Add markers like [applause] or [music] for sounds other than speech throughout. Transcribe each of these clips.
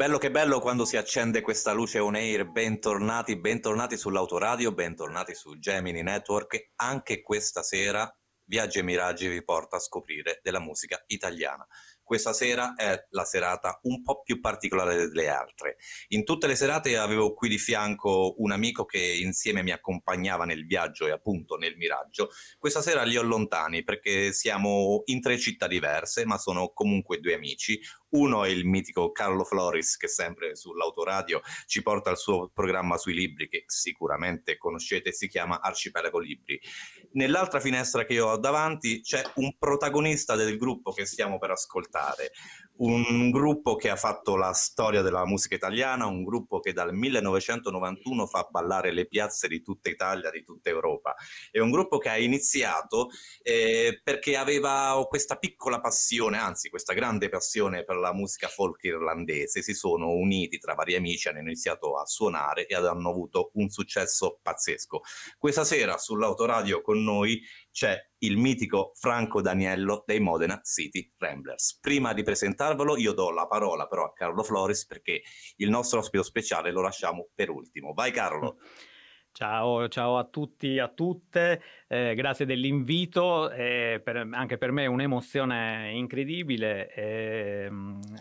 Bello, che bello quando si accende questa luce on air. Bentornati, bentornati sull'autoradio, bentornati su Gemini Network. Anche questa sera Viaggi e Miraggi vi porta a scoprire della musica italiana. Questa sera è la serata un po' più particolare delle altre. In tutte le serate avevo qui di fianco un amico che insieme mi accompagnava nel viaggio e appunto nel miraggio. Questa sera li ho lontani perché siamo in tre città diverse, ma sono comunque due amici. Uno è il mitico Carlo Floris che sempre sull'autoradio ci porta il suo programma sui libri che sicuramente conoscete, si chiama Arcipelago Libri. Nell'altra finestra che io ho davanti c'è un protagonista del gruppo che stiamo per ascoltare, un gruppo che ha fatto la storia della musica italiana, un gruppo che dal 1991 fa ballare le piazze di tutta Italia, di tutta Europa. È un gruppo che ha iniziato eh, perché aveva questa piccola passione, anzi questa grande passione per la musica folk irlandese, si sono uniti tra vari amici, hanno iniziato a suonare e hanno avuto un successo pazzesco. Questa sera sull'autoradio con noi c'è il mitico Franco Daniello dei Modena City Ramblers. Prima di presentarvelo io do la parola però a Carlo Flores perché il nostro ospite speciale lo lasciamo per ultimo. Vai Carlo. [laughs] Ciao, ciao a tutti e a tutte, eh, grazie dell'invito, eh, per, anche per me è un'emozione incredibile eh,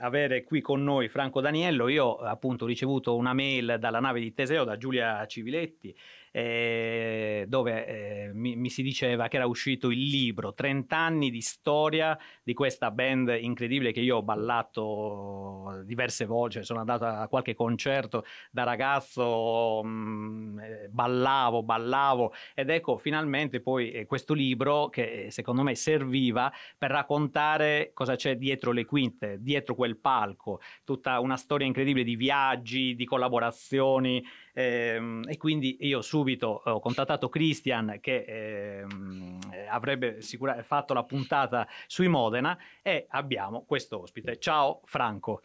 avere qui con noi Franco Daniello. Io appunto ho ricevuto una mail dalla nave di Teseo, da Giulia Civiletti, eh, dove eh, mi, mi, si diceva che era uscito il libro 30 anni di storia di questa band incredibile che io ho ballato diverse volte, cioè sono andato a qualche concerto da ragazzo, mh, mm, eh, ballavo, ballavo ed ecco finalmente poi eh, questo libro che eh, secondo me serviva per raccontare cosa c'è dietro le quinte, dietro quel palco, tutta una storia incredibile di viaggi, di collaborazioni ehm, e quindi io subito ho contattato Christian che ehm, avrebbe sicuramente fatto la puntata sui Modena e abbiamo questo ospite. Ciao Franco.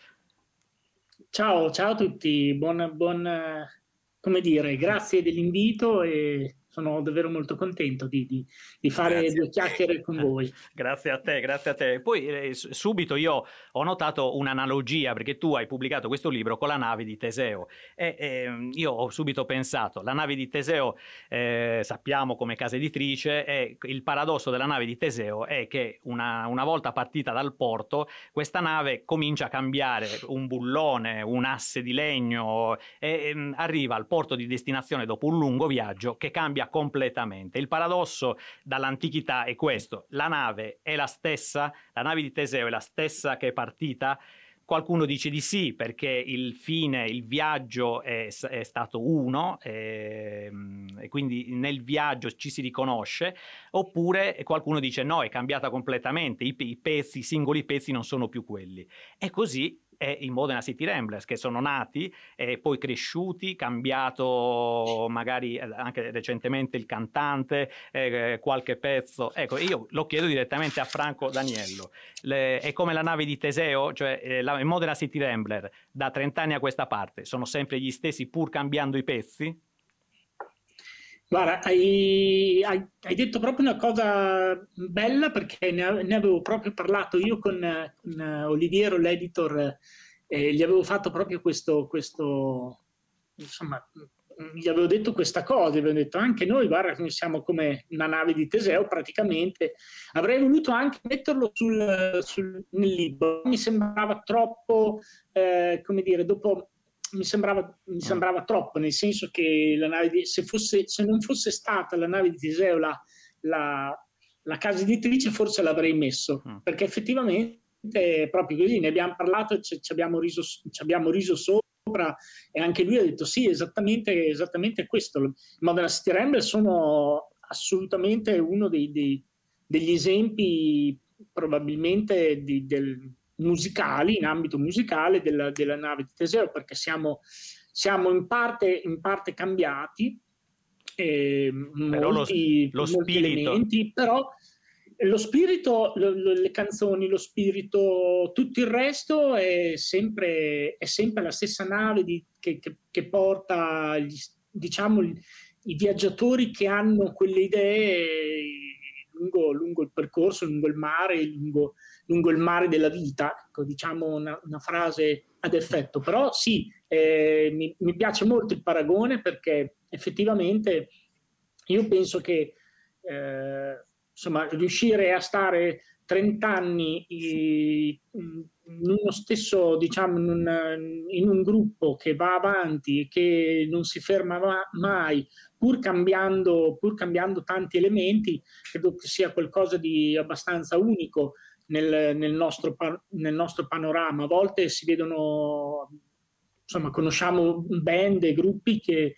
Ciao, ciao a tutti, buon, buon come dire, grazie dell'invito e sono davvero molto contento di, di, di fare grazie due chiacchiere con voi. [laughs] grazie a te, grazie a te. Poi eh, subito io ho notato un'analogia perché tu hai pubblicato questo libro con la nave di Teseo e eh, io ho subito pensato, la nave di Teseo eh, sappiamo come casa editrice e il paradosso della nave di Teseo è che una, una volta partita dal porto questa nave comincia a cambiare un bullone, un asse di legno e ehm, arriva al porto di destinazione dopo un lungo viaggio che cambia cambia completamente. Il paradosso dall'antichità è questo, la nave è la stessa, la nave di Teseo è la stessa che è partita, Qualcuno dice di sì perché il fine, il viaggio è, è stato uno e, ehm, e, quindi nel viaggio ci si riconosce, oppure qualcuno dice no, è cambiata completamente, i, i pezzi, i singoli pezzi non sono più quelli. E così è i Modena City Ramblers che sono nati e poi cresciuti, cambiato magari eh, anche recentemente il cantante, eh, qualche pezzo. Ecco, io lo chiedo direttamente a Franco Daniello. Le, è come la nave di Teseo, cioè eh, la Modena City Rambler da 30 anni a questa parte, sono sempre gli stessi pur cambiando i pezzi? Guarda, hai, hai, hai, detto proprio una cosa bella perché ne, ne avevo proprio parlato io con, con Oliviero, l'editor, e gli avevo fatto proprio questo, questo, insomma, gli avevo detto questa cosa, gli avevo detto anche noi, guarda, siamo come una nave di Teseo praticamente, avrei voluto anche metterlo sul, sul, nel libro, mi sembrava troppo, eh, come dire, dopo mi sembrava, mi sembrava troppo, nel senso che la nave di, se, fosse, se non fosse stata la nave di Teseo la, la, la casa editrice, forse l'avrei messo, mm. perché effettivamente è proprio così, ne abbiamo parlato, ci, ci, abbiamo, riso, ci abbiamo riso sopra e anche lui ha detto sì, esattamente, esattamente questo. Modern City Ramble sono assolutamente uno dei, dei, degli esempi probabilmente di, del, musicali, in ambito musicale della, della nave di Teseo, perché siamo, siamo in, parte, in parte cambiati, eh, però molti, lo, lo molti elementi, però lo spirito, lo, le canzoni, lo spirito, tutto il resto è sempre, è sempre la stessa nave di, che, che, che, porta gli, diciamo, i viaggiatori che hanno quelle idee lungo, lungo, il percorso, lungo il mare, lungo, lungo il mare della vita, ecco, diciamo una, una, frase ad effetto. Però sì, eh, mi, mi, piace molto il paragone perché effettivamente io penso che eh, insomma, riuscire a stare 30 anni in uno stesso, diciamo, in un, in un gruppo che va avanti e che non si ferma mai, pur cambiando, pur cambiando tanti elementi, credo che sia qualcosa di abbastanza unico nel, nel, nostro, nel nostro panorama. A volte si vedono, insomma, conosciamo band e gruppi che,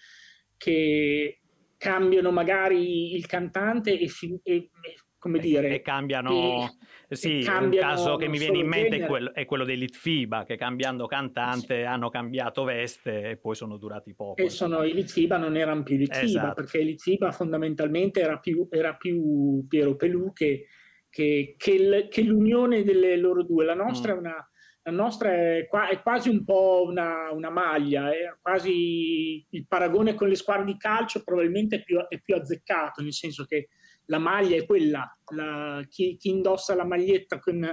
che cambiano magari il cantante e, e, come dire... E cambiano... E, sì, cambiano un caso che mi viene in mente è quello, è quello, dei Litfiba, che cambiando cantante sì. hanno cambiato veste e poi sono durati poco. E sono, i Litfiba non erano più Litfiba, esatto. perché Litfiba fondamentalmente era più, era più Piero Pelù che, che, che, che, l'unione delle loro due. La nostra mm. è una la nostra è, qua, è, quasi un po' una, una, maglia, è quasi il paragone con le squadre di calcio probabilmente è più, è più azzeccato, nel senso che la maglia è quella, la, chi, chi, indossa la maglietta con,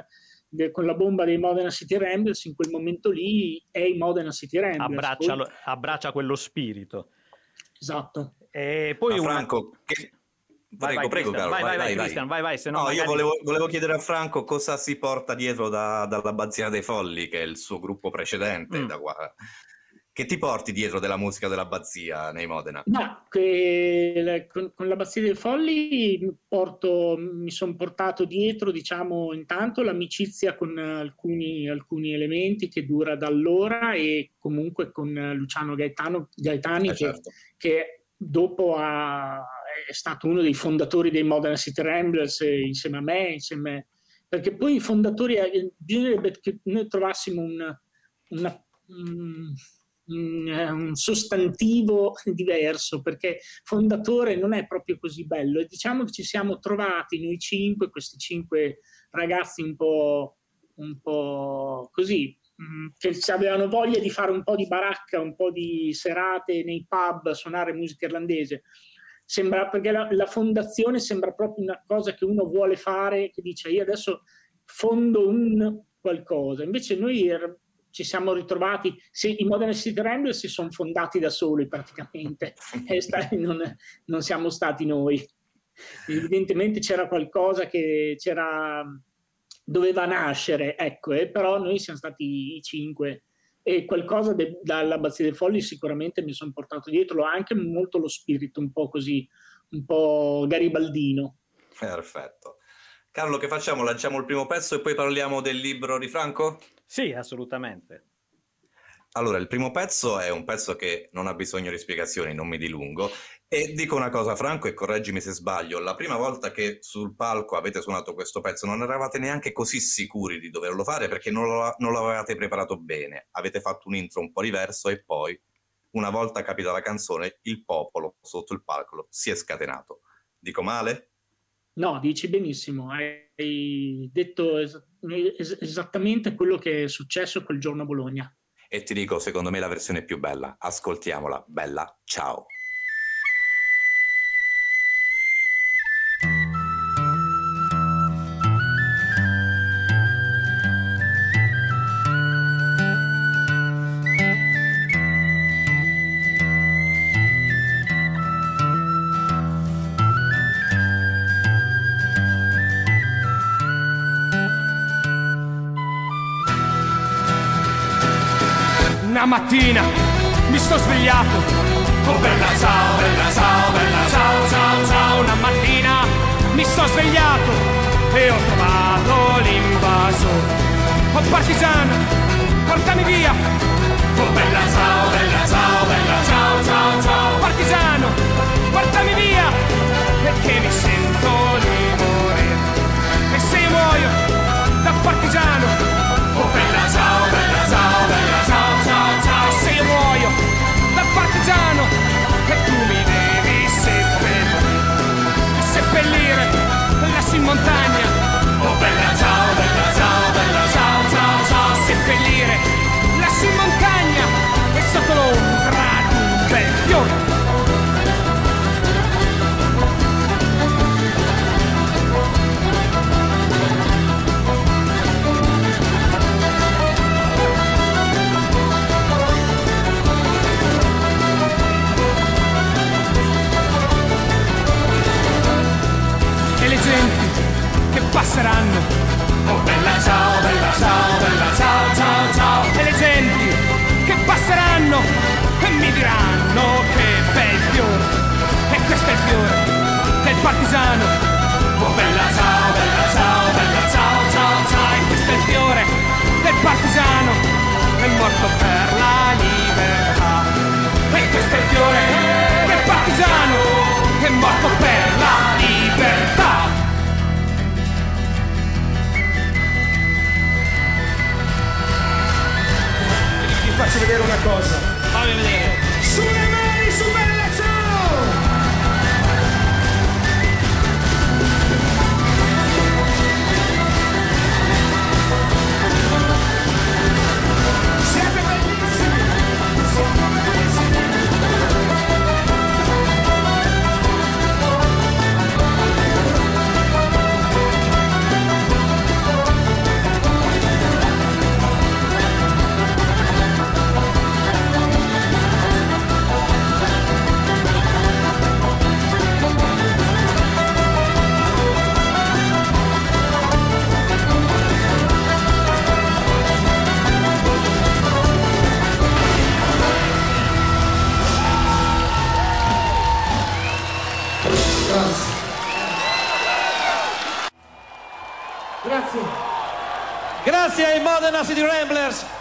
de, con, la bomba dei Modena City Ramblers in quel momento lì è i Modena City Ramblers. Abbraccia, poi... abbraccia quello spirito. Esatto. E poi Ma Franco, che... Vai, prego, vai, prego, Carlo, vai, vai, vai, vai, Cristian, vai, vai, se no, no magari... io volevo, volevo, chiedere a Franco cosa si porta dietro da, dalla Bazzina dei Folli, che è il suo gruppo precedente, mm. da qua. Che ti porti dietro della musica della Bazzia nei Modena? No, che, con, con, la Bazzia dei Folli porto, mi sono portato dietro, diciamo, intanto l'amicizia con alcuni, alcuni, elementi che dura da allora e comunque con Luciano Gaetano, Gaetani eh, certo. che, che, dopo ha, è stato uno dei fondatori dei Modena City Ramblers insieme a me, insieme... perché poi i fondatori, eh, bisognerebbe che noi trovassimo un, una, un un sostantivo [laughs] diverso perché fondatore non è proprio così bello e diciamo che ci siamo trovati noi cinque, questi cinque ragazzi un po', un po così mm, che avevano voglia di fare un po' di baracca, un po' di serate nei pub, suonare musica irlandese. Sembra, perché la, la fondazione sembra proprio una cosa che uno vuole fare, che dice io adesso fondo un qualcosa. Invece noi er- ci siamo ritrovati, se, i Modern City Ramblers si sono fondati da soli praticamente, [laughs] non, non, siamo stati noi. Evidentemente c'era qualcosa che c'era, doveva nascere, ecco, eh, però noi siamo stati i cinque e qualcosa de, dall'Abbazia dei Folli sicuramente mi sono portato dietro, anche molto lo spirito un po' così, un po' garibaldino. Perfetto. Carlo, che facciamo? Lanciamo il primo pezzo e poi parliamo del libro di Franco? Sì, assolutamente. Allora, il primo pezzo è un pezzo che non ha bisogno di spiegazioni, non mi dilungo. E dico una cosa, Franco, e correggimi se sbaglio, la prima volta che sul palco avete suonato questo pezzo non eravate neanche così sicuri di doverlo fare perché non, lo, non l'avevate preparato bene. Avete fatto un intro un po' diverso e poi, una volta capita la canzone, il popolo sotto il palco si è scatenato. Dico male? No, dici benissimo. Hai detto es- es- esattamente quello che è successo quel giorno a Bologna. E ti dico, secondo me, la versione più bella. Ascoltiamola. Bella, ciao. Mattina mi sono svegliato. Oh bella ciao, bella ciao, bella ciao, ciao, ciao. Una mattina mi sono svegliato e ho trovato l'invaso. Oh partigiano, portami via. Oh bella ciao, bella ciao, bella ciao, ciao, ciao. Partigiano, portami via. Perché mi sento di morire. E se io muoio da partigiano. bella ciao, bella ciao, bella ciao, ciao, ciao, seppellire lassù in montagna e sotto l'ombra di un bel fiore. Grazie. Grazie. Grazie ai Modena City Ramblers.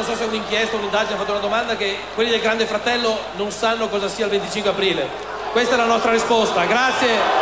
Non so se è un'inchiesta, un'indagine, hanno fatto una domanda che quelli del Grande Fratello non sanno cosa sia il 25 aprile. Questa è la nostra risposta. Grazie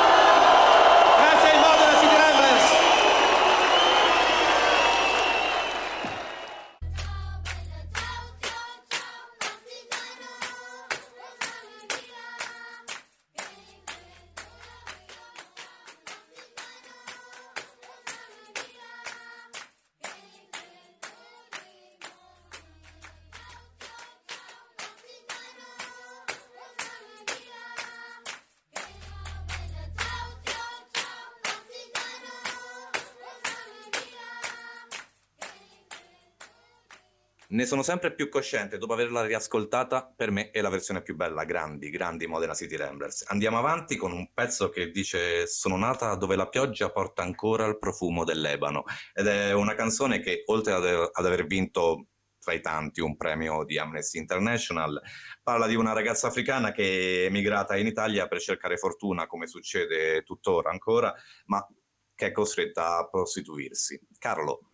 Ne sono sempre più cosciente, dopo averla riascoltata, per me è la versione più bella, grandi, grandi Modena City Ramblers. Andiamo avanti con un pezzo che dice Sono nata dove la pioggia porta ancora il profumo dell'ebano ed è una canzone che oltre ad, aver vinto tra i tanti un premio di Amnesty International, parla di una ragazza africana che è emigrata in Italia per cercare fortuna, come succede tuttora ancora, ma che è costretta a prostituirsi. Carlo,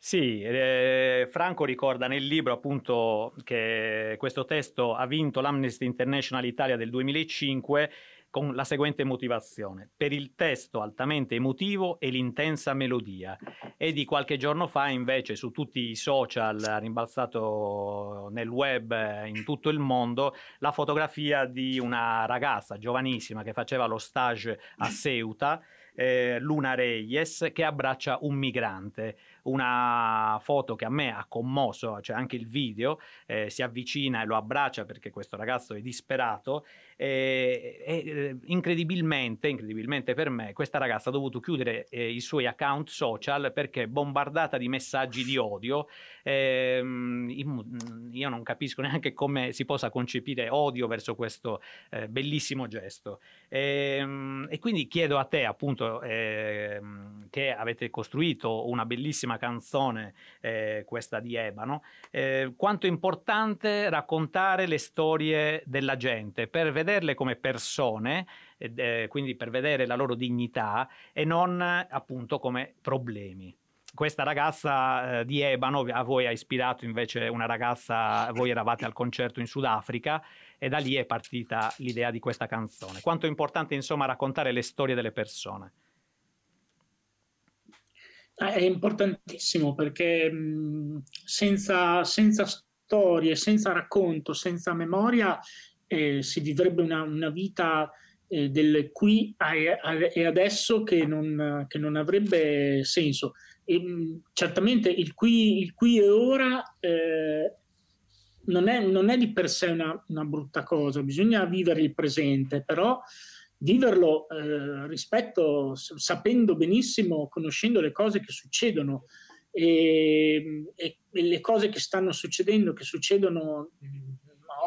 Sì, eh, Franco ricorda nel libro appunto che questo testo ha vinto l'Amnesty International Italia del 2005 con la seguente motivazione: per il testo altamente emotivo e l'intensa melodia. E di qualche giorno fa invece su tutti i social rimbalzato nel web eh, in tutto il mondo la fotografia di una ragazza giovanissima che faceva lo stage a Ceuta eh, Luna Reyes che abbraccia un migrante. Una foto che a me ha commosso, cioè anche il video, eh, si avvicina e lo abbraccia perché questo ragazzo è disperato e, e, eh, incredibilmente, incredibilmente per me, questa ragazza ha dovuto chiudere eh, i suoi account social perché bombardata di messaggi di odio. im- io non capisco neanche come si possa concepire odio verso questo eh, bellissimo gesto. Ehm, E, quindi chiedo a te, appunto, ehm, che avete costruito una bellissima canzone, eh, questa di Ebano, eh, quanto è importante raccontare le storie della gente per vederle come persone, eh, quindi per vedere la loro dignità e non appunto come problemi. questa ragazza eh, di Ebano a voi ha ispirato invece una ragazza, voi eravate al concerto in Sudafrica e da lì è partita l'idea di questa canzone. Quanto è importante insomma raccontare le storie delle persone? Ah, è importantissimo perché mh, senza, senza, storie, senza racconto, senza memoria eh, si vivrebbe una, una vita eh, del qui e adesso che non, che non avrebbe senso. E, mh, certamente il qui, il qui e ora eh, non, è, non, è, di per sé una, una, brutta cosa, bisogna vivere il presente, però viverlo eh, rispetto, sapendo benissimo, conoscendo le cose che succedono e, e, e le cose che stanno succedendo, che succedono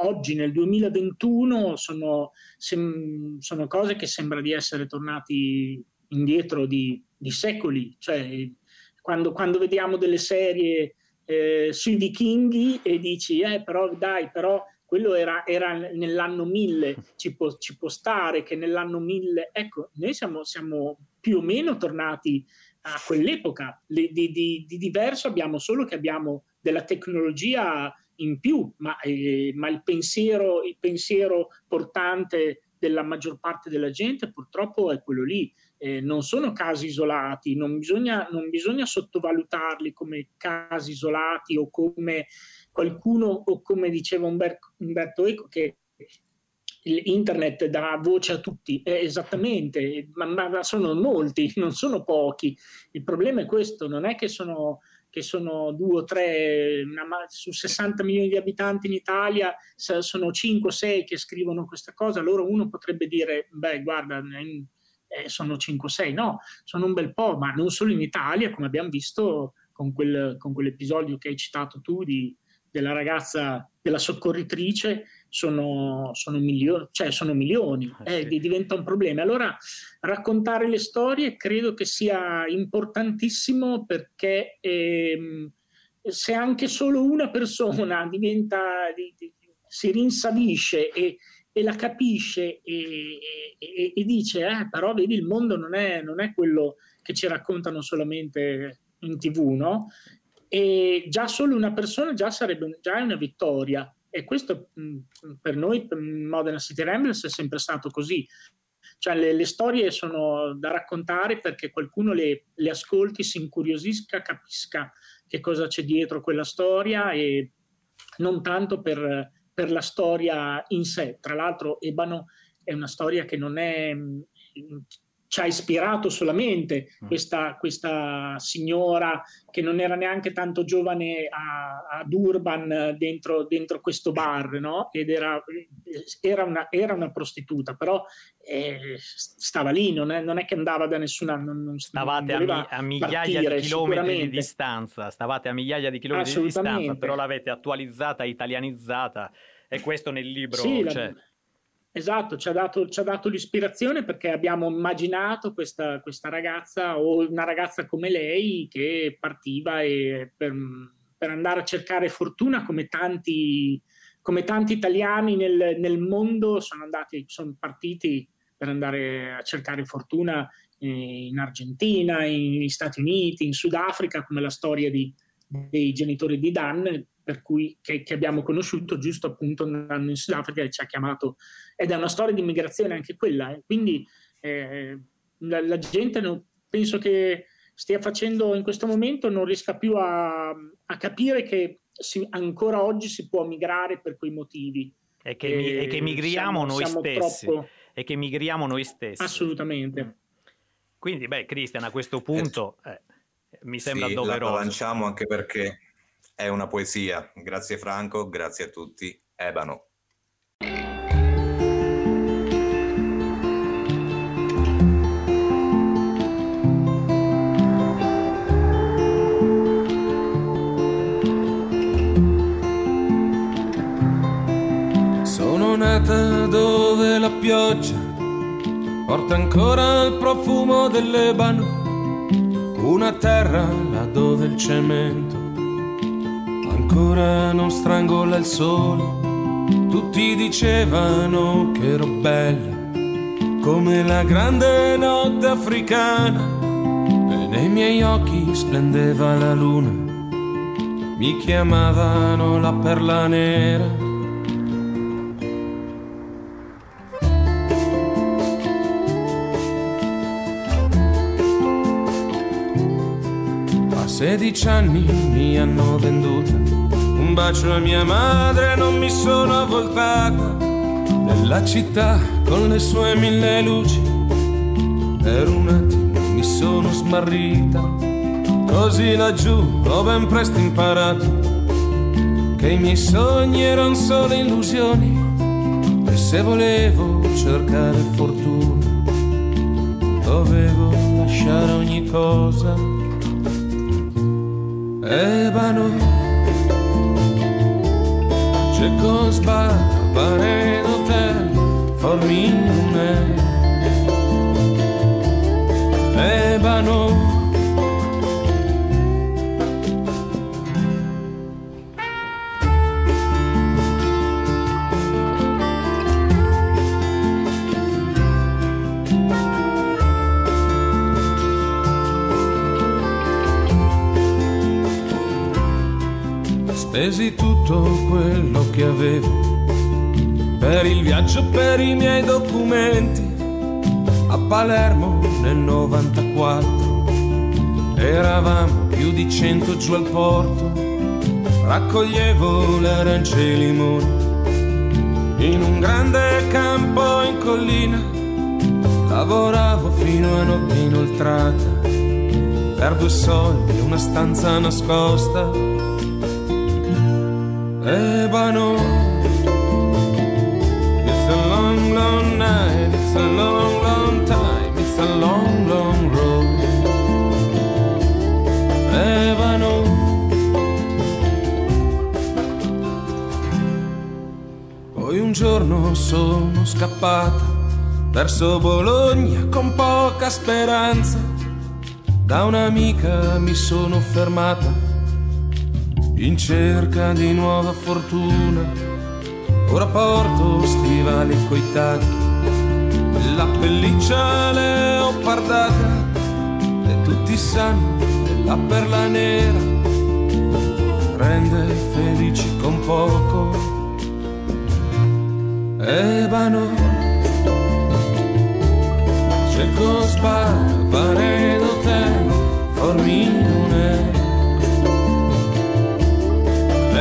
oggi nel 2021 sono, sem- sono, cose che sembra di essere tornati indietro di, di secoli. Cioè, quando, quando, vediamo delle serie eh, sui vichinghi e dici, eh, però dai, però quello era, era nell'anno 1000, ci può, ci può, stare che nell'anno 1000, ecco, noi siamo, siamo più o meno tornati a quell'epoca, di, di, di, diverso abbiamo solo che abbiamo della tecnologia in più, ma, eh, ma il, pensiero, il pensiero portante della maggior parte della gente purtroppo è quello lì. Eh, non sono casi isolati, non bisogna, non bisogna, sottovalutarli come casi isolati o come qualcuno, o come diceva Umberto, Umberto Eco, che internet dà voce a tutti, eh, esattamente, ma, ma, sono molti, [laughs] non sono pochi. Il problema è questo, non è che sono che sono due o tre, una, su 60 milioni di abitanti in Italia sono 5 o 6 che scrivono questa cosa, allora uno potrebbe dire, beh guarda, eh, sono 5 o 6, no, sono un bel po', ma non solo in Italia, come abbiamo visto con, quel, con quell'episodio che hai citato tu di, della ragazza, della soccorritrice, sono, sono, milioni, cioè sono milioni, eh, eh, diventa un problema. Allora raccontare le storie credo che sia importantissimo perché ehm, se anche solo una persona diventa, di, di, si rinsavisce e, e la capisce e, e, e dice, eh, però vedi il mondo non è, non è quello che ci raccontano solamente in tv, no? E già solo una persona già sarebbe già una vittoria e questo per noi, per Modena City Ramblers, è sempre stato così. Cioè le, le, storie sono da raccontare perché qualcuno le, le, ascolti, si incuriosisca, capisca che cosa c'è dietro quella storia e non tanto per, per la storia in sé. Tra l'altro Ebano è una storia che non è ci ha ispirato solamente mm. questa, questa, signora che non era neanche tanto giovane a, ad Urban dentro, dentro, questo bar, no? Ed era, era, una, era una, prostituta, però eh, stava lì, non è, non è, che andava da nessuna... Non, non stavate non a, a, migliaia partire, di chilometri di distanza, stavate a migliaia di chilometri di distanza, però l'avete attualizzata, italianizzata e questo nel libro sì, c'è. La, Esatto, ci ha, dato, ci ha dato, l'ispirazione perché abbiamo immaginato questa, questa, ragazza o una ragazza come lei che partiva per, per, andare a cercare fortuna come tanti, come tanti italiani nel, nel, mondo sono, andati, sono partiti per andare a cercare fortuna in Argentina, negli Stati Uniti, in Sudafrica, come la storia di, dei genitori di Dan, per cui, che, che, abbiamo conosciuto giusto appunto andando in Sudafrica e ci ha chiamato, ed è una storia di immigrazione anche quella, eh. quindi eh, la, la, gente non, penso che stia facendo in questo momento non riesca più a, a capire che si, ancora oggi si può migrare per quei motivi. E che, e, e che migriamo siamo, noi siamo stessi. Troppo... E che migriamo noi stessi. Assolutamente. Quindi, beh, Cristian, a questo punto eh, mi sembra sì, doveroso. La lanciamo anche perché è una poesia. Grazie Franco, grazie a tutti. Ebano. Sono nata dove la pioggia porta ancora il profumo dell'ebano, una terra là dove il cemento ancora non strangola il sole. Tutti dicevano che ero bella come la grande notte africana e nei miei occhi splendeva la luna, mi chiamavano la perla nera. A sedici anni mi hanno venduta, un bacio a mia madre non mi sono avvoltata nella città con le sue mille luci. Per un attimo mi sono smarrita, così laggiù ho ben presto imparato che i miei sogni erano solo illusioni e se volevo cercare fortuna dovevo lasciare ogni cosa. Ebano, Czechoslovakia, hotel, Formine, Ebano. Spesi tutto quello che avevo per il viaggio, per i miei documenti a Palermo nel 94. Eravamo più di cento giù al porto, raccoglievo le arance e i limoni in un grande campo in collina. Lavoravo fino a notte inoltrata per due soldi una stanza nascosta Ebano. It's a long, long night, it's a long, long time, it's a long, long road. Ebano. Poi un giorno sono scappata verso Bologna con poca speranza. Da un'amica mi sono fermata in cerca di nuova fortuna. Ora porto stivali coi tacchi, la pelliccia leopardata e tutti sanno la perla nera rende felici con poco. Ebano, cerco spara, paredo te, formine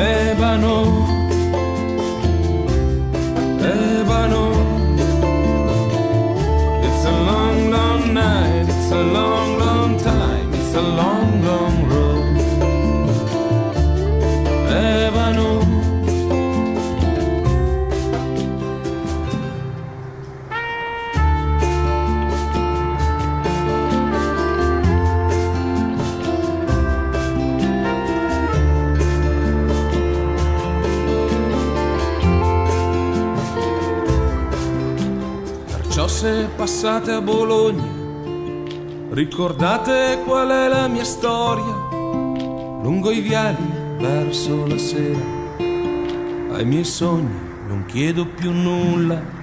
Ebano, Ebano. It's a long, long night, it's a long, long time, it's a long passate a Bologna, ricordate qual è la mia storia. Lungo i viali verso la sera, ai miei sogni non chiedo più nulla.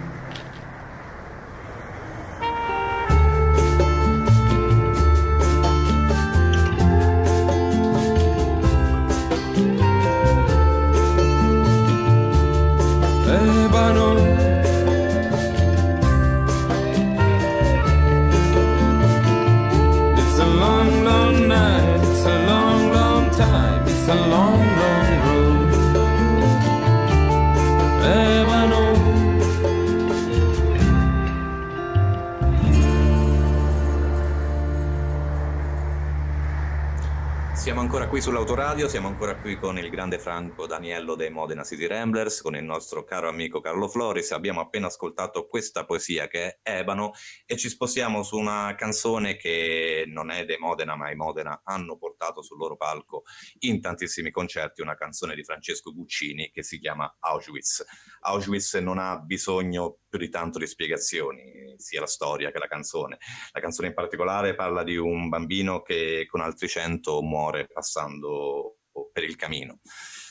Qui sull'autoradio, siamo ancora qui con il grande Franco Daniello dei Modena City Ramblers, con il nostro caro amico Carlo Floris. Abbiamo appena ascoltato questa poesia che è Ebano e ci spostiamo su una canzone che non è dei Modena, ma i Modena hanno portato sul loro palco in tantissimi concerti, una canzone di Francesco Guccini che si chiama Auschwitz. Auschwitz non ha bisogno più di tanto di spiegazioni, sia la storia che la canzone. La canzone in particolare parla di un bambino che con altri cento muore passando per il camino.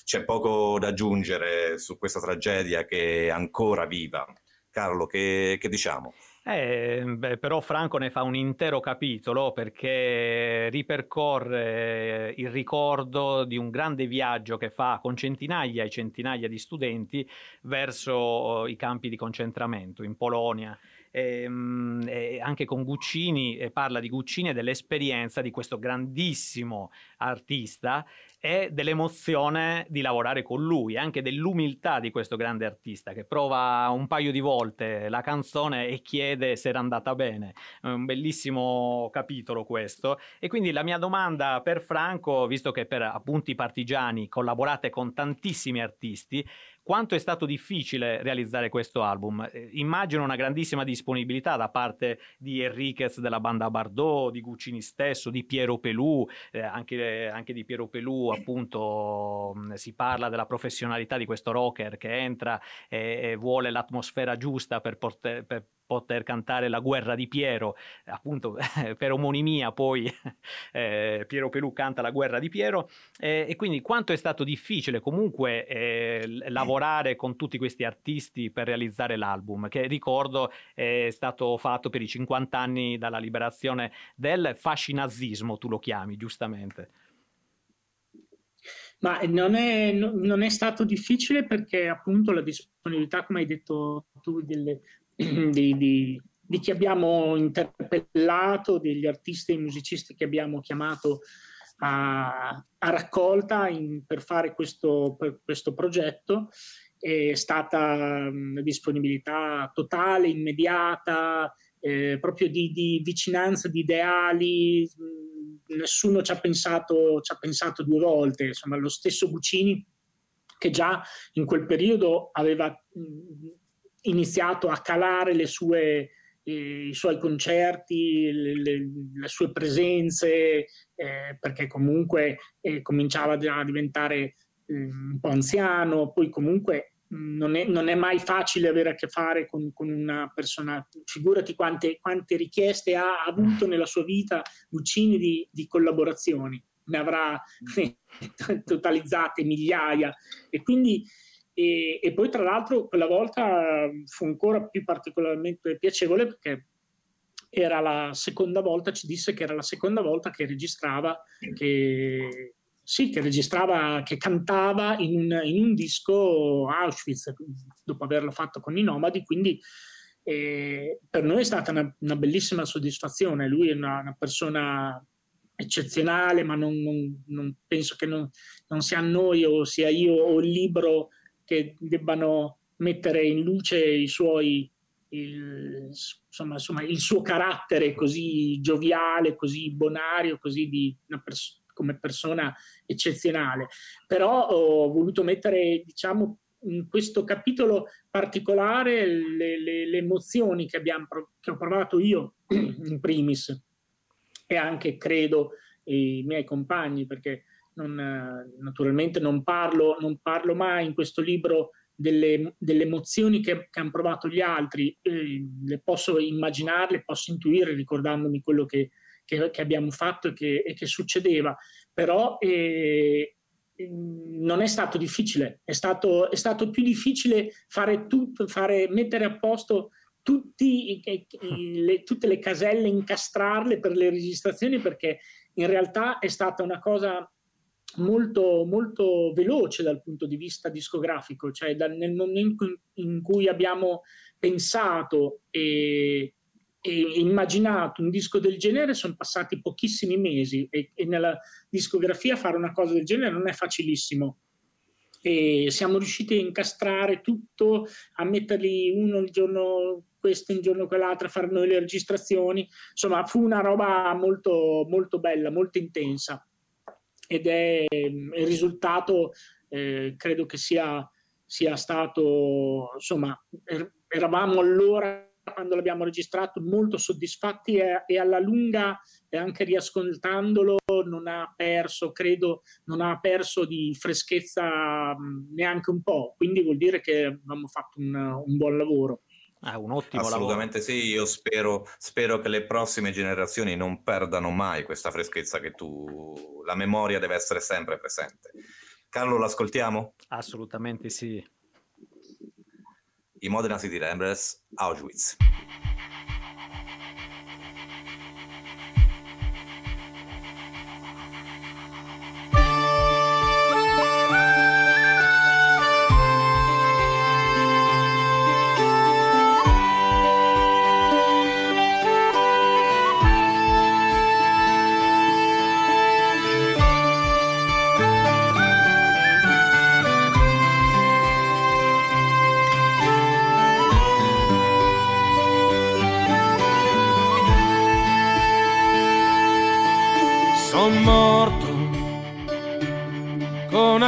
C'è poco da aggiungere su questa tragedia che è ancora viva. Carlo, che, che diciamo? Eh, beh, però Franco ne fa un intero capitolo perché ripercorre il ricordo di un grande viaggio che fa con centinaia e centinaia di studenti verso i campi di concentramento in Polonia. Ehm, e anche con Guccini, e parla di Guccini e dell'esperienza di questo grandissimo artista e dell'emozione di lavorare con lui, anche dell'umiltà di questo grande artista che prova un paio di volte la canzone e chiede se era andata bene. È un bellissimo capitolo questo. E quindi la mia domanda per Franco, visto che per appunti partigiani collaborate con tantissimi artisti, quanto è stato difficile realizzare questo album? Eh, immagino una grandissima disponibilità da parte di Enriquez della banda Bardot, di Guccini stesso, di Piero Pelù, eh, anche, anche, di Piero Pelù appunto si parla della professionalità di questo rocker che entra e, e vuole l'atmosfera giusta per, porter, per poter cantare La guerra di Piero, appunto [laughs] per omonimia poi [laughs] eh, Piero Pelù canta La guerra di Piero eh, e quindi quanto è stato difficile comunque eh, lavorare con tutti questi artisti per realizzare l'album che ricordo è stato fatto per i 50 anni dalla liberazione del fascinazismo, tu lo chiami giustamente. Ma non è, non è, stato difficile perché appunto la disponibilità, come hai detto tu, delle, [clears throat] di, di, di, chi abbiamo interpellato, degli artisti e musicisti che abbiamo chiamato a, a raccolta in, per fare questo, per questo progetto. È stata una disponibilità totale, immediata, eh, proprio di, di, vicinanza, di ideali. Nessuno ci ha, pensato, ci ha pensato due volte. Insomma, lo stesso Guccini, che già in quel periodo aveva iniziato a calare le sue, eh, i suoi concerti, le, le, le sue presenze, eh, perché comunque eh, cominciava a diventare mm, un po' anziano, poi comunque mm, non è, non è, mai facile avere a che fare con, con una persona. Figurati quante, quante, richieste ha avuto nella sua vita Guccini di, di collaborazioni, ne avrà [laughs] totalizzate migliaia. E quindi e, e, poi tra l'altro quella volta fu ancora più particolarmente piacevole perché era la seconda volta, ci disse che era la seconda volta che registrava, che, sì, che registrava, che cantava in in un disco Auschwitz dopo averlo fatto con i Nomadi, quindi eh, per noi è stata una, una bellissima soddisfazione. Lui è una, una persona eccezionale, ma non, non, non penso che non, non, sia noi o sia io o il libro che debbano mettere in luce i suoi, il, insomma, insomma, il suo carattere così gioviale, così bonario, così di una persona come persona eccezionale. Però ho voluto mettere, diciamo, in questo capitolo particolare le, le, le emozioni che, abbiamo, che ho provato io [clears throat] in primis e anche credo i miei compagni, perché non, naturalmente non parlo, non parlo, mai in questo libro delle, delle emozioni che, che, hanno provato gli altri, eh, le posso immaginare, le posso intuire ricordandomi quello che, che, che abbiamo fatto e che, e che succedeva, però eh, non è stato difficile, è stato, è stato più difficile fare tutto, fare, mettere a posto tutti, le, tutte le caselle, incastrarle per le registrazioni perché in realtà è stata una cosa molto, molto veloce dal punto di vista discografico, cioè dal, nel momento in cui abbiamo pensato e immaginato un disco del genere sono passati pochissimi mesi e, e, nella discografia fare una cosa del genere non è facilissimo. E siamo riusciti a incastrare tutto, a metterli uno il giorno questo, un giorno quell'altro, a fare noi le registrazioni. Insomma, fu una roba molto, molto bella, molto intensa ed è il risultato eh, credo che sia, sia stato insomma er, eravamo allora quando l'abbiamo registrato molto soddisfatti e, e, alla lunga e anche riascoltandolo non ha perso credo non ha perso di freschezza neanche un po' quindi vuol dire che abbiamo fatto un, un buon lavoro Ah, un ottimo Assolutamente lavoro. sì, io spero, spero, che le prossime generazioni non perdano mai questa freschezza che tu... La memoria deve essere sempre presente. Carlo, l'ascoltiamo? Assolutamente sì. I Modena City Ramblers, Auschwitz.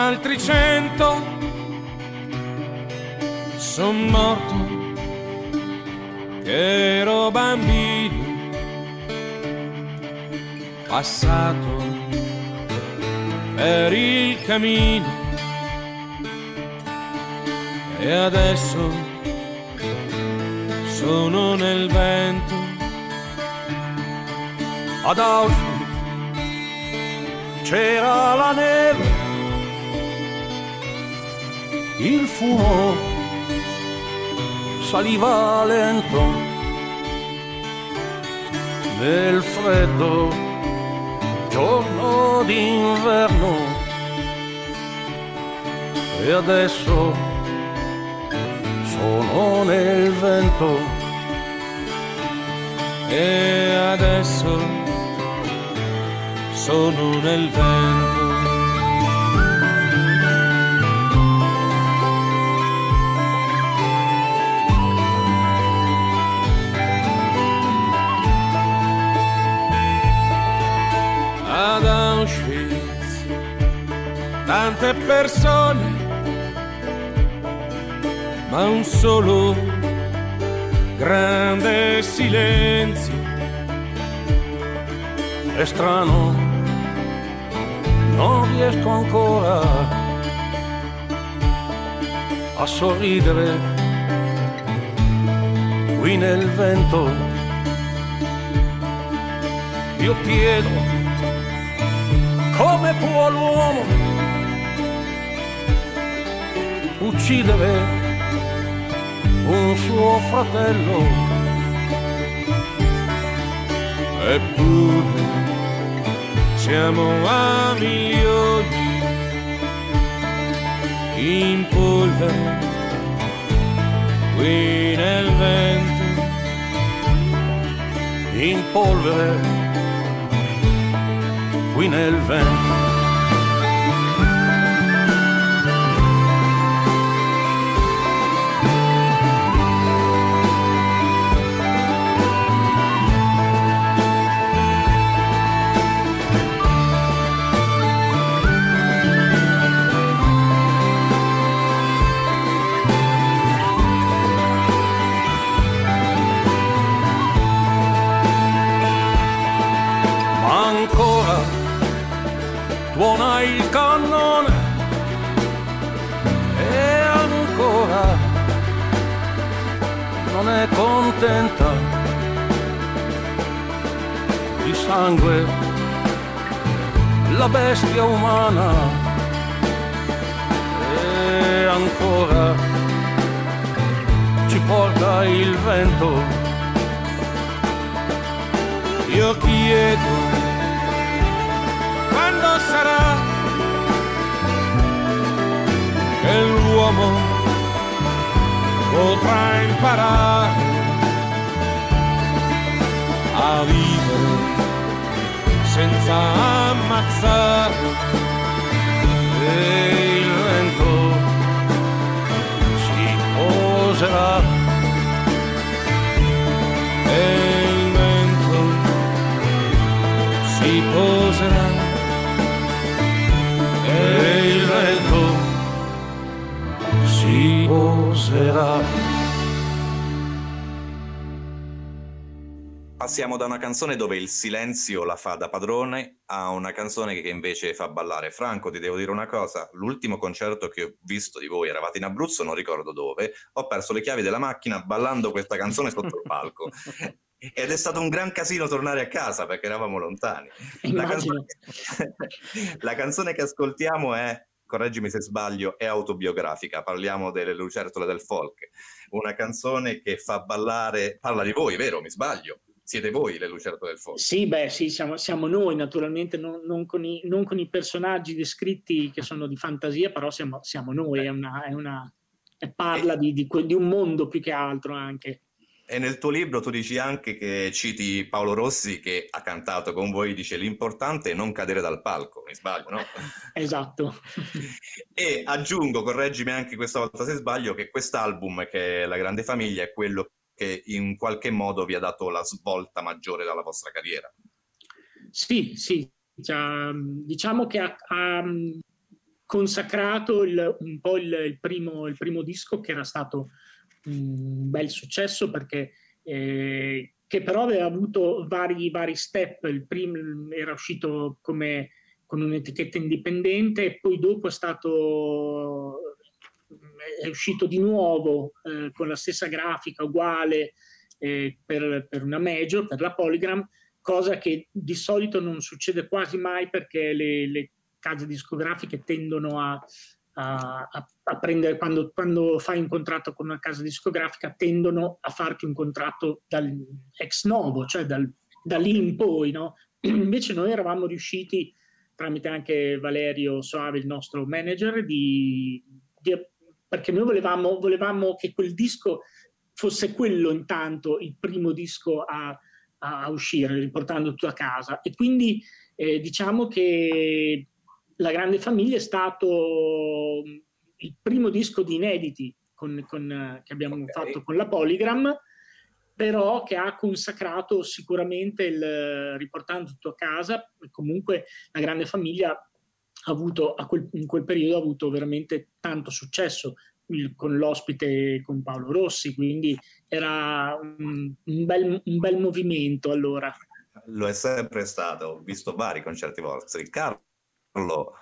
Altri cento, son morto che ero bambino, passato per il cammino. E adesso sono nel vento. Ad Auschwitz c'era la neve il fumo saliva lento. Nel freddo giorno d'inverno. E adesso sono nel vento. E adesso sono nel vento tante persone ma un solo grande silenzio. È strano non riesco ancora a sorridere. Qui nel vento io chiedo come può l'uomo uccidere un suo fratello. Eppure siamo a milioni in polvere qui nel vento, in polvere qui nel vento. Il cannone. E ancora non è contenta di sangue. La bestia umana. E ancora ci porta il vento. Io chiedo quando sarà che l'uomo potrà imparare a vivere senza ammazzare e il vento si poserà si poserà. Passiamo da una canzone dove il silenzio la fa da padrone a una canzone che invece fa ballare. Franco, ti devo dire una cosa, l'ultimo concerto che ho visto di voi, eravate in Abruzzo, non ricordo dove, ho perso le chiavi della macchina ballando questa canzone sotto il palco. [laughs] Ed è stato un gran casino tornare a casa perché eravamo lontani. La canzone, [laughs] la canzone che ascoltiamo è, correggimi se sbaglio, è autobiografica. Parliamo delle lucertole del folk. Una canzone che fa ballare, parla di voi, vero? Mi sbaglio? Siete voi le lucertole del folk? Sì, beh, sì, siamo, siamo noi naturalmente, non, non con i, non con i personaggi descritti che sono di fantasia, però siamo, siamo noi, è una, è una- è parla di, di di un mondo più che altro anche. E nel tuo libro tu dici anche che citi Paolo Rossi che ha cantato con voi, dice l'importante è non cadere dal palco, mi sbaglio, no? [laughs] Esatto. E aggiungo, correggimi anche questa volta se sbaglio, che quest'album, che è La Grande Famiglia, è quello che in qualche modo vi ha dato la svolta maggiore dalla vostra carriera. Sì, sì, diciamo che ha, ha consacrato il, un po' il, il, primo, il, primo, disco che era stato un bel successo perché eh, che però aveva avuto vari, vari step. Il primo era uscito come, con un'etichetta indipendente e poi dopo è stato è uscito di nuovo eh, con la stessa grafica uguale eh, per, per, una major, per la Polygram, cosa che di solito non succede quasi mai perché le, le case discografiche tendono a, a, a prendere, quando, quando, fai un contratto con una casa discografica, tendono a farti un contratto dal ex novo, cioè dal, da lì in poi. No? [clears throat] Invece noi eravamo riusciti, tramite anche Valerio Soave, il nostro manager, di, di, perché noi volevamo, volevamo che quel disco fosse quello intanto il primo disco a, a uscire, riportando tutto a casa. E quindi eh, diciamo che la Grande Famiglia è stato mm, il primo disco di inediti con, con, che abbiamo okay. fatto con la Polygram, però che ha consacrato sicuramente il riportando tutto a casa. Comunque la Grande Famiglia ha avuto, quel, in quel periodo ha avuto veramente tanto successo il, con l'ospite con Paolo Rossi, quindi era un, un, bel, un bel movimento allora. Lo è sempre stato, ho visto vari concerti vostri. Carlo, Carlo.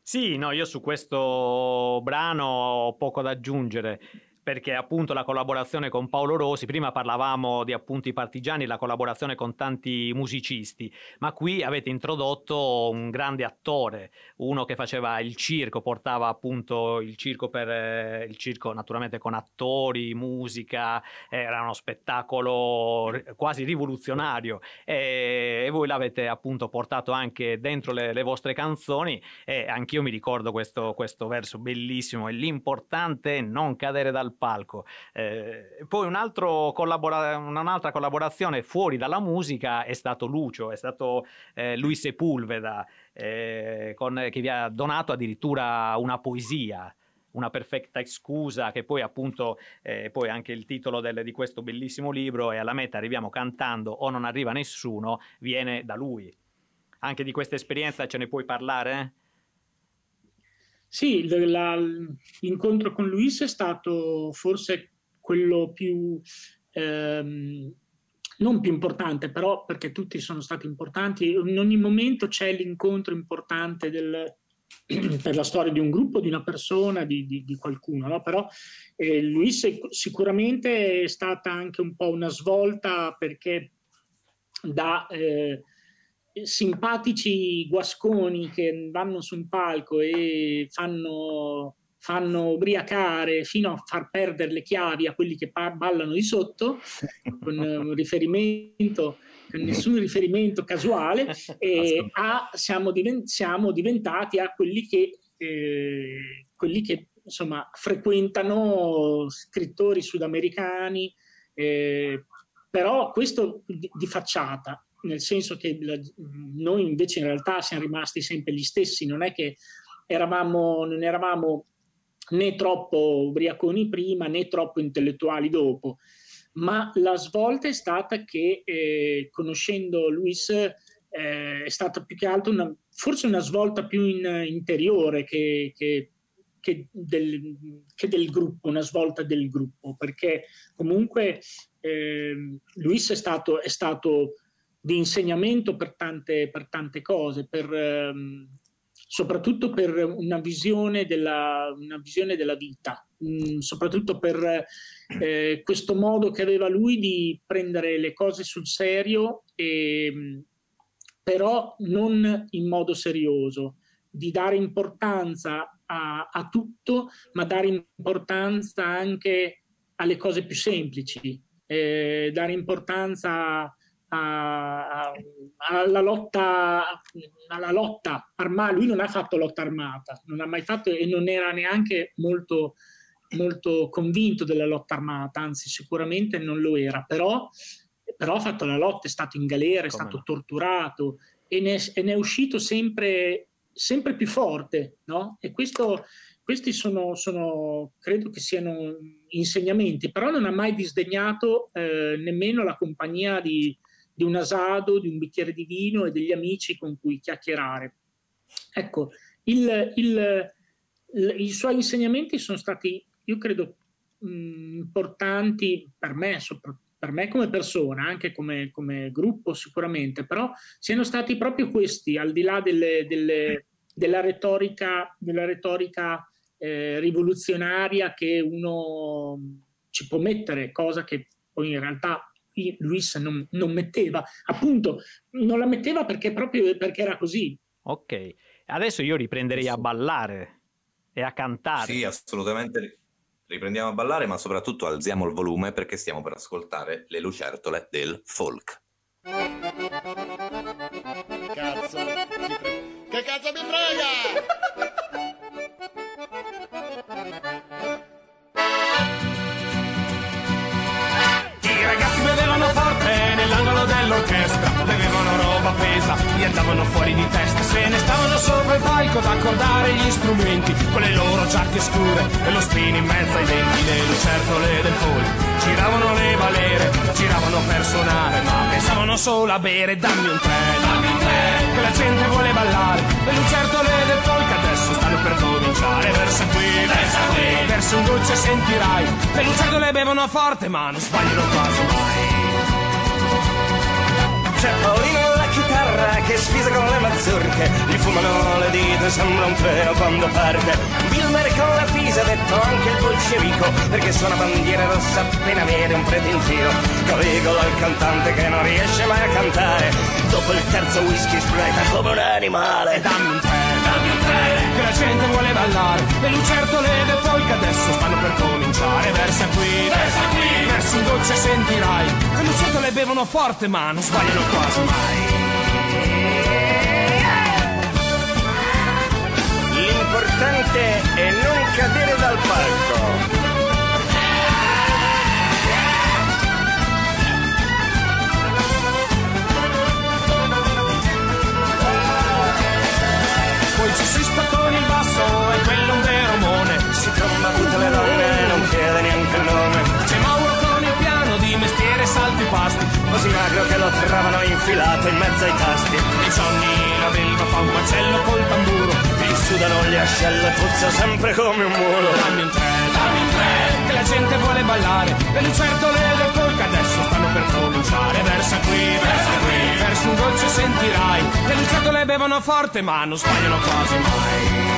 Sì, no, io su questo brano ho poco da aggiungere perché appunto la collaborazione con Paolo Rosi, prima parlavamo di appunti partigiani, la collaborazione con tanti musicisti, ma qui avete introdotto un grande attore, uno che faceva il circo, portava appunto il circo per eh, il circo naturalmente con attori, musica, era uno spettacolo quasi rivoluzionario. E, e voi l'avete appunto portato anche dentro le, le vostre canzoni e anch'io mi ricordo questo, questo verso bellissimo, è l'importante non cadere dal palco. Eh, poi un collabora- un'altra collaborazione fuori dalla musica è stato Lucio, è stato eh, Lui Sepulveda, eh, con, che vi ha donato addirittura una poesia una perfetta scusa, che poi appunto eh, poi anche il titolo del, di questo bellissimo libro e alla meta arriviamo cantando o non arriva nessuno, viene da lui. Anche di questa esperienza ce ne puoi parlare? Sì, la, l'incontro con Luis è stato forse quello più, ehm, non più importante, però perché tutti sono stati importanti. In ogni momento c'è l'incontro importante del, [clears throat] per la storia di un gruppo, di una persona, di, di, di qualcuno, no? però eh, Luis è, sicuramente è stata anche un po' una svolta perché da... Eh, simpatici guasconi che vanno su un palco e fanno, fanno ubriacare fino a far perdere le chiavi a quelli che ballano di sotto, [laughs] con un riferimento nessun riferimento casuale, [laughs] e a, siamo, divent- siamo, diventati a quelli che, eh, quelli che insomma, frequentano scrittori sudamericani, eh, però questo di, di facciata nel senso che la, noi invece in realtà siamo rimasti sempre gli stessi, non è che eravamo, non eravamo né troppo ubriaconi prima né troppo intellettuali dopo, ma la svolta è stata che eh, conoscendo Luis eh, è stata più che altro una, forse una svolta più in, interiore che, che, che, del, che, del, gruppo, una svolta del gruppo, perché comunque eh, Luis è stato, è stato di insegnamento per tante, per tante cose, per, ehm, soprattutto per una visione della, una visione della vita, mh, mm, soprattutto per eh, questo modo che aveva lui di prendere le cose sul serio, e, però non in modo serioso, di dare importanza a, a tutto, ma dare importanza anche alle cose più semplici, eh, dare importanza a alla lotta, alla lotta armata. Lui non ha fatto lotta armata, non ha mai fatto e non era neanche molto, molto convinto della lotta armata, anzi sicuramente non lo era, però, però ha fatto la lotta, è stato in galera, è Come stato no? torturato e ne, e ne, è uscito sempre, sempre più forte. No? E questo, questi sono, sono, credo che siano insegnamenti, però non ha mai disdegnato eh, nemmeno la compagnia di, di un asado, di un bicchiere di vino e degli amici con cui chiacchierare. Ecco, il, il, il, i suoi insegnamenti sono stati, io credo, mh, importanti per me, soprattutto per me come persona, anche come, come, gruppo sicuramente, però siano stati proprio questi, al di là delle, delle, della retorica, della retorica eh, rivoluzionaria che uno ci può mettere, cosa che poi in realtà Luis non, non metteva, appunto non la metteva perché proprio perché era così. Ok, adesso io riprenderei a ballare e a cantare. Sì, assolutamente Riprendiamo a ballare, ma soprattutto alziamo il volume perché stiamo per ascoltare le lucertole del folk. Cazzo, che cazzo mi frega? Dell'orchestra, bevevano roba pesa, gli andavano fuori di testa, se ne stavano sopra il palco ad accordare gli strumenti, con le loro giacche scure e lo spino in mezzo ai denti, le lucertole del folk. Giravano le balere, giravano per suonare, ma pensavano solo a bere, dammi un tè, dammi un tè, che la gente vuole ballare, le lucertole del folk adesso stanno per cominciare, verso qui, verso qui, verso un dolce sentirai, le lucertole bevono forte ma non sbagliano quasi mai. C'è Paolino alla chitarra che sfisa con le mazurche, gli fumano le dita, sembra un treno quando parte. Wilmer con la fisa, detto anche il bolscevico, perché suona bandiera rossa appena vede un prete in giro. Cavigola il cantante che non riesce mai a cantare, dopo il terzo whisky spleta come un animale. Dammi un tè, che la gente vuole ballare, le lucertole del folk adesso stanno per cominciare. Versa qui, versa qui, verso un dolce sentirai, le lucertole bevono forte ma non sbagliano quasi mai. L'importante è non cadere dal palco. Mestiere salti i pasti. Così magro che lo trovano infilato in mezzo ai tasti. E Johnny la belva fa un macello col tamburo. Gli sudano le ascelle, puzza sempre come un mulo. Dammi un tè, dammi un tè, che la gente vuole ballare. Le lucertole del folk adesso stanno per cominciare. Versa qui, versa qui, verso un dolce sentirai. Le lucertole bevono forte ma non sbagliano quasi mai.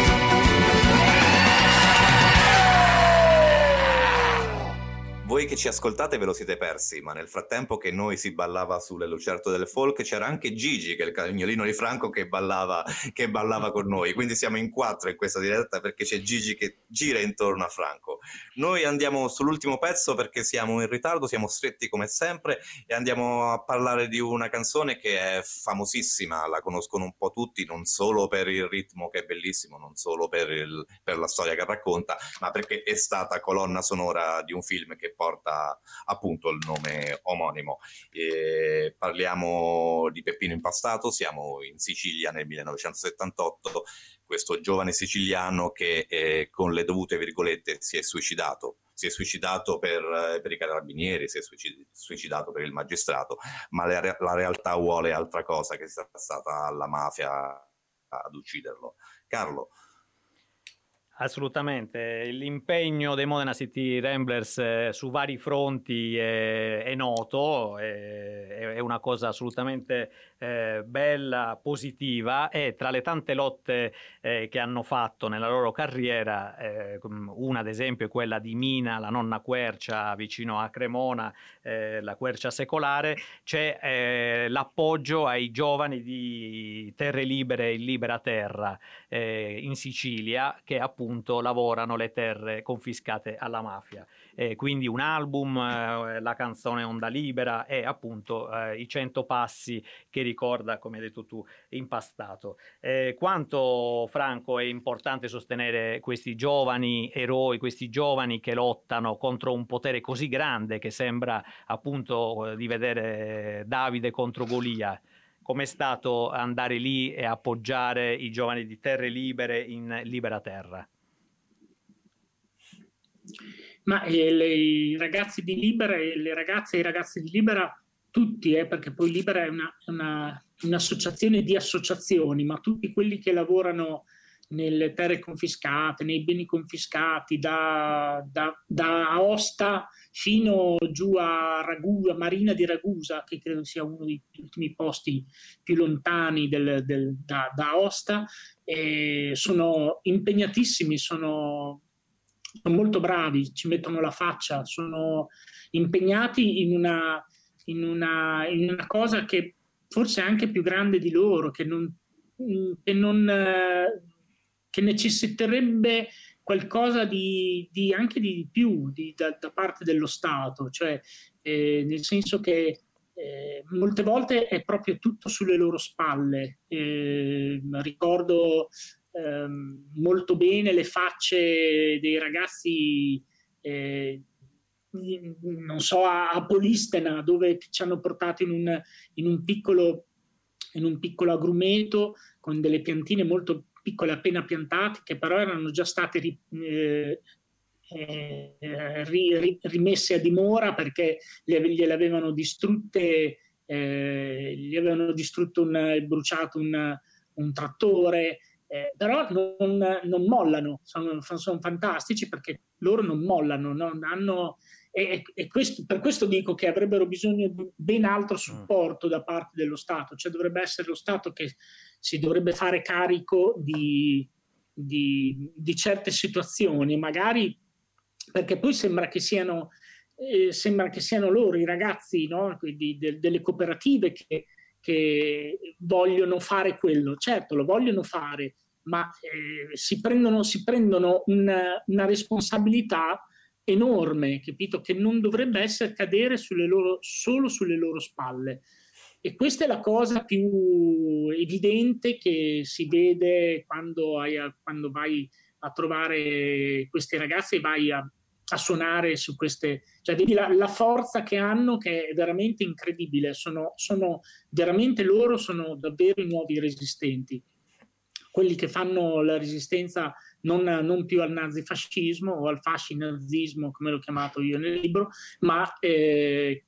Voi che ci ascoltate ve lo siete persi, ma nel frattempo che noi si ballava sulle lucertole del folk c'era anche Gigi, che è il cagnolino di Franco, che ballava, che ballava con noi. Quindi siamo in quattro in questa diretta perché c'è Gigi che gira intorno a Franco. Noi andiamo sull'ultimo pezzo perché siamo in ritardo, siamo stretti come sempre e andiamo a parlare di una canzone che è famosissima, la conoscono un po' tutti, non solo per il ritmo che è bellissimo, non solo per, il, per la storia che racconta, ma perché è stata colonna sonora di un film che porta appunto il nome omonimo. E parliamo di Peppino Impastato, siamo in Sicilia nel 1978, questo giovane siciliano che eh, con le dovute virgolette si è suicidato. Si è suicidato per, eh, per i carabinieri, si è suicidato per il magistrato, ma la, la realtà vuole altra cosa, che sia stata la mafia ad ucciderlo. Carlo, Assolutamente, l'impegno dei Modena City Ramblers eh, su vari fronti è, è noto, è, è, una cosa assolutamente eh, bella, positiva. E tra le tante lotte eh, che hanno fatto nella loro carriera, eh, una ad esempio è quella di Mina, la nonna Quercia vicino a Cremona, eh, la Quercia secolare, c'è eh, l'appoggio ai giovani di Terre Libere in Libera Terra in Sicilia che appunto appunto lavorano le terre confiscate alla mafia. Eh, quindi un album, eh, la canzone Onda Libera e appunto eh, i cento passi che ricorda, come hai detto tu, impastato. Eh, quanto Franco è importante sostenere questi giovani eroi, questi giovani che lottano contro un potere così grande che sembra appunto di vedere Davide contro Golia com'è stato andare lì e appoggiare i giovani di Terre Libere in Libera Terra? Ma eh, le, i ragazzi di Libera le ragazze e i ragazzi di Libera tutti, eh, perché poi Libera è una, una, un'associazione di associazioni, ma tutti quelli che lavorano nelle terre confiscate, nei beni confiscati, da, da, da Aosta fino giù a Ragusa, Marina di Ragusa, che credo sia uno degli ultimi posti più lontani del, del, da, da, Aosta, e sono impegnatissimi, sono, sono molto bravi, ci mettono la faccia, sono impegnati in una, in una, in una cosa che forse è anche più grande di loro, che non, che non che necessiterebbe qualcosa di, di anche di più di, da, da, parte dello Stato, cioè eh, nel senso che eh, molte volte è proprio tutto sulle loro spalle. Eh, ricordo ehm, molto bene le facce dei ragazzi eh, non so, a, Polistena, dove ci hanno portato in un, in un, piccolo, in un piccolo agrumeto con delle piantine molto piccole appena piantate, che però erano già state ri, eh, eh, ri, rimesse a dimora perché gliele avevano distrutte, eh, gli avevano distrutto un, bruciato un, un trattore, eh, però non, non mollano, sono, sono, fantastici perché loro non mollano, non hanno, e, e questo, per questo dico che avrebbero bisogno di ben altro mm. supporto da parte dello Stato, cioè dovrebbe essere lo Stato che si dovrebbe fare carico di, di, di certe situazioni, magari perché poi sembra che siano, eh, sembra che siano loro i ragazzi no? di, de, delle cooperative che, che, vogliono fare quello. Certo, lo vogliono fare, ma eh, si prendono, si prendono una, una, responsabilità enorme, capito? Che non dovrebbe essere cadere sulle loro, solo sulle loro spalle. E questa è la cosa più evidente che si vede quando, a, quando vai a trovare questi ragazzi e vai a, a suonare su queste, cioè vedi la, la, forza che hanno che è veramente incredibile, sono, sono veramente loro, sono davvero i nuovi resistenti, quelli che fanno la resistenza non, non più al nazifascismo o al fascinazismo come l'ho chiamato io nel libro, ma eh,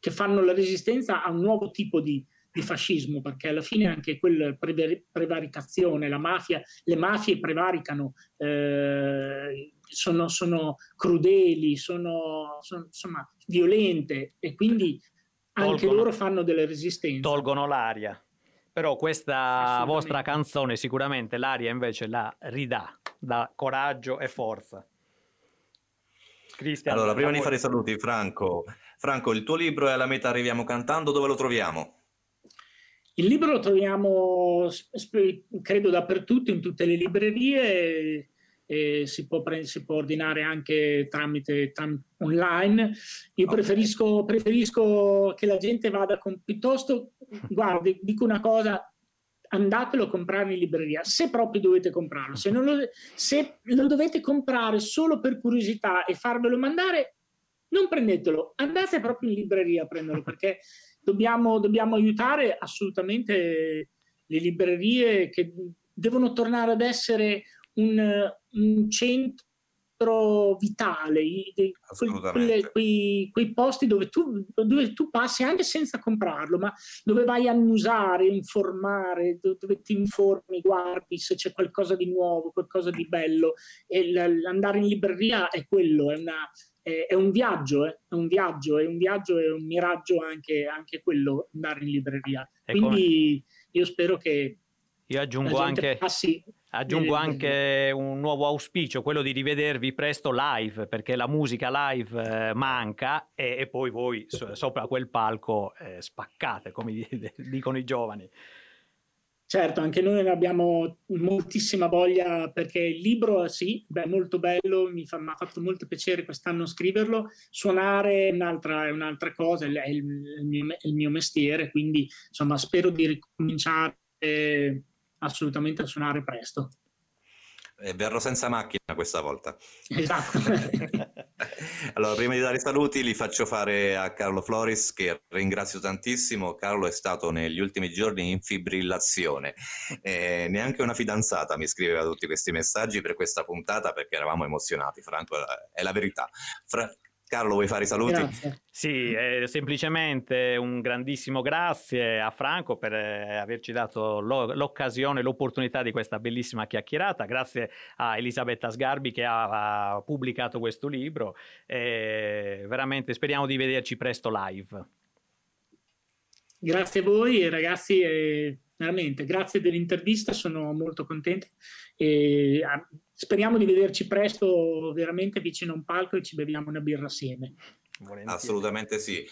che fanno la resistenza a un nuovo tipo di, di fascismo, perché alla fine anche quella prevaricazione, la mafia, le mafie prevaricano, eh, sono, sono, crudeli, sono, sono insomma, violente e quindi anche tolgono, loro fanno delle resistenze. Tolgono l'aria. Però questa vostra canzone sicuramente l'aria invece la ridà, da coraggio e forza. Cristian, allora, prima di fare i saluti, Franco, Franco, il tuo libro è alla metà arriviamo cantando, dove lo troviamo? Il libro lo troviamo, credo, dappertutto, in tutte le librerie, e si, può pre- si può ordinare anche tramite, tram- online. Io okay. preferisco, preferisco, che la gente vada con piuttosto, guardi, dico una cosa, andatelo a comprare in libreria, se proprio dovete comprarlo. Se, lo, se lo dovete comprare solo per curiosità e farvelo mandare, non prendetelo, andate proprio in libreria a prenderlo perché dobbiamo, dobbiamo aiutare assolutamente le librerie che devono tornare ad essere un, un centro vitale, quelle, quei, quei, posti dove tu, dove tu, passi anche senza comprarlo, ma dove vai a annusare, informare, dove ti informi, guardi se c'è qualcosa di nuovo, qualcosa di bello. E l'andare in libreria è quello, è una, è, è, un viaggio, eh? è un viaggio, è un viaggio e un miraggio anche, anche, quello andare in libreria. E Quindi come... io spero che io aggiungo anche, passi aggiungo anche un nuovo auspicio, quello di rivedervi presto live, perché la musica live eh, manca e, e, poi voi so, sopra quel palco eh, spaccate, come [laughs] dicono i giovani. Certo, anche noi ne abbiamo moltissima voglia perché il libro, sì, è molto bello, mi, fa, mi, ha fatto molto piacere quest'anno scriverlo, suonare è un'altra, è un'altra cosa, è il, il, mio, è il, mio, mestiere, quindi insomma spero di ricominciare assolutamente a suonare presto. E verrò senza macchina questa volta. Esatto. [laughs] allora, prima di dare i saluti, li faccio fare a Carlo Floris, che ringrazio tantissimo. Carlo è stato negli ultimi giorni in fibrillazione. E neanche una fidanzata mi scriveva tutti questi messaggi per questa puntata perché eravamo emozionati. Franco, è la verità. Fra- Carlo, vuoi fare i saluti? Grazie. Sì, eh, semplicemente un grandissimo grazie a Franco per eh, averci dato lo- l'occasione, l'opportunità di questa bellissima chiacchierata. Grazie a Elisabetta Sgarbi che ha, ha pubblicato questo libro. E veramente speriamo di vederci presto live. Grazie a voi ragazzi, e veramente grazie dell'intervista, sono molto contento e ah, speriamo di vederci presto veramente vicino a un palco e ci beviamo una birra assieme. Volentieri. Assolutamente sì.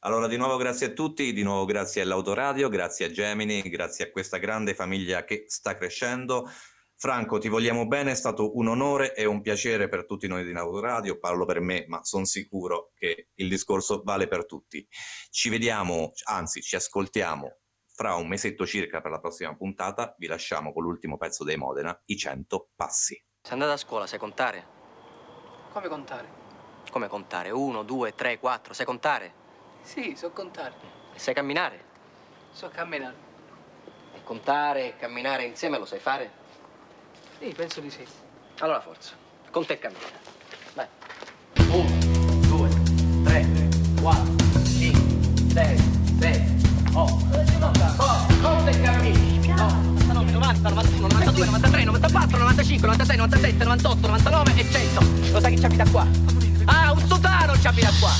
Allora, di nuovo grazie a tutti, di nuovo grazie all'Autoradio, grazie a Gemini, grazie a questa grande famiglia che sta crescendo. Franco, ti vogliamo bene, è stato un onore e un piacere per tutti noi di Autoradio, parlo per me, ma sono sicuro che il discorso vale per tutti. Ci vediamo, anzi ci ascoltiamo fra un mesetto circa per la prossima puntata, vi lasciamo con l'ultimo pezzo dei Modena, i 100 passi. Sei andata a scuola, sai contare? Come contare? Come contare? Uno, due, tre, quattro, sai contare? Sì, so contare. E sai camminare? So camminare. E contare e camminare insieme lo sai fare? Sì, penso di sì. Allora forza, conta e cammina. Vai. Uno, due, tre, quattro, 90, 91, 92, 93, 94, 95, 96, 97, 98, 99 e 100. Lo sai chi ci abita qua? Ah, un sotano ci abita qua.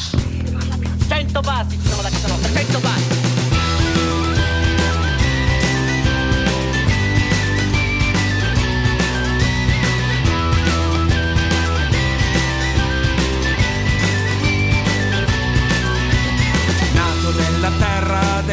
100 passi ci sono da casa nostra, 100 passi.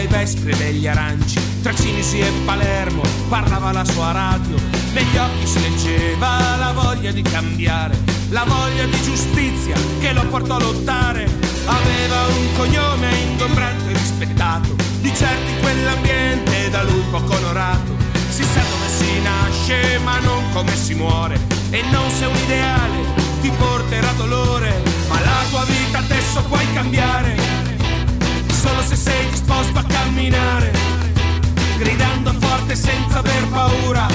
Terra dei vespri e degli aranci, tra Cinisi e Palermo parlava la sua radio, negli occhi si leggeva la voglia di cambiare, la voglia di giustizia che lo portò a lottare. Aveva un cognome ingombrante e rispettato, di in quell'ambiente da lui poco onorato. Si sa dove si nasce ma non come si muore, e non se un ideale ti porterà dolore, ma la tua vita adesso puoi cambiare solo se sei disposto a camminare, gridando forte senza aver paura,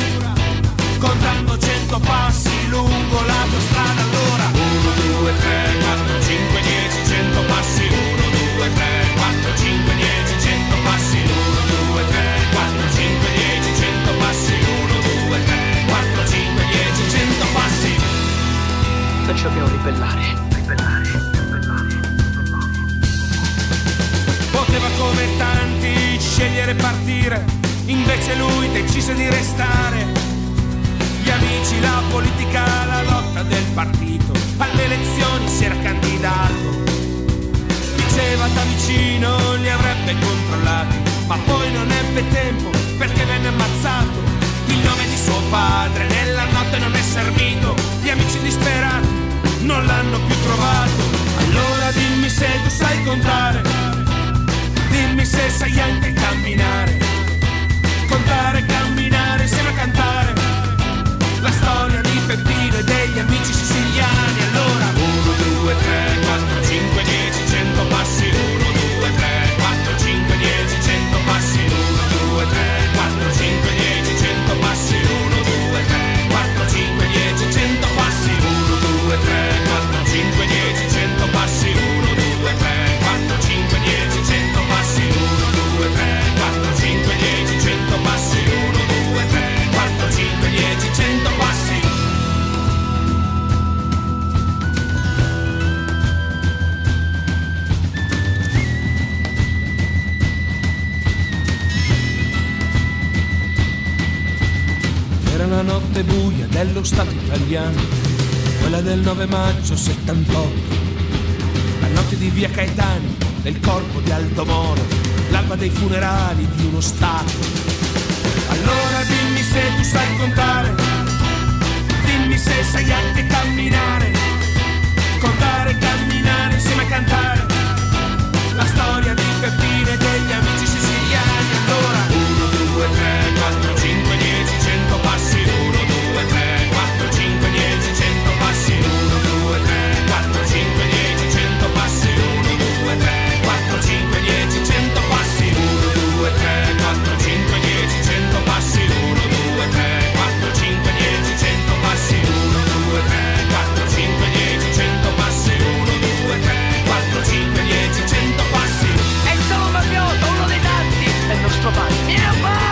contando cento passi lungo la tua strada allora. 1, 2, 3, 4, 5, 10, 100 passi, 1, 2, 3, 4, 5, 10, 100 passi, 1, 2, 3, 4, 5, 10, 100 passi, 1, 2, 3, 4, 5, 10, 100 passi. Ci dobbiamo ribellare. Poteva come tanti scegliere partire, invece lui decise di restare. Gli amici, la politica, la lotta del partito, alle elezioni si era candidato. Diceva da vicino li avrebbe controllati, ma poi non ebbe tempo perché venne ammazzato. Il nome di suo padre nella notte non è servito, gli amici disperati non l'hanno più trovato. Allora dimmi se tu sai contare. Se sai anche camminare, contare, camminare, insieme a cantare. La storia di Peppino e degli amici siciliani. Allora, 1, 2, 3, 178. La notte di via Caetani, nel corpo di Aldo Moro, l'alba dei funerali di uno Stato. Allora dimmi se tu sai contare, dimmi se sai anche camminare, contare e camminare insieme a cantare. La storia di Peppino e degli amici siciliani, allora 1, 2, 3. Bye-bye. Yeah.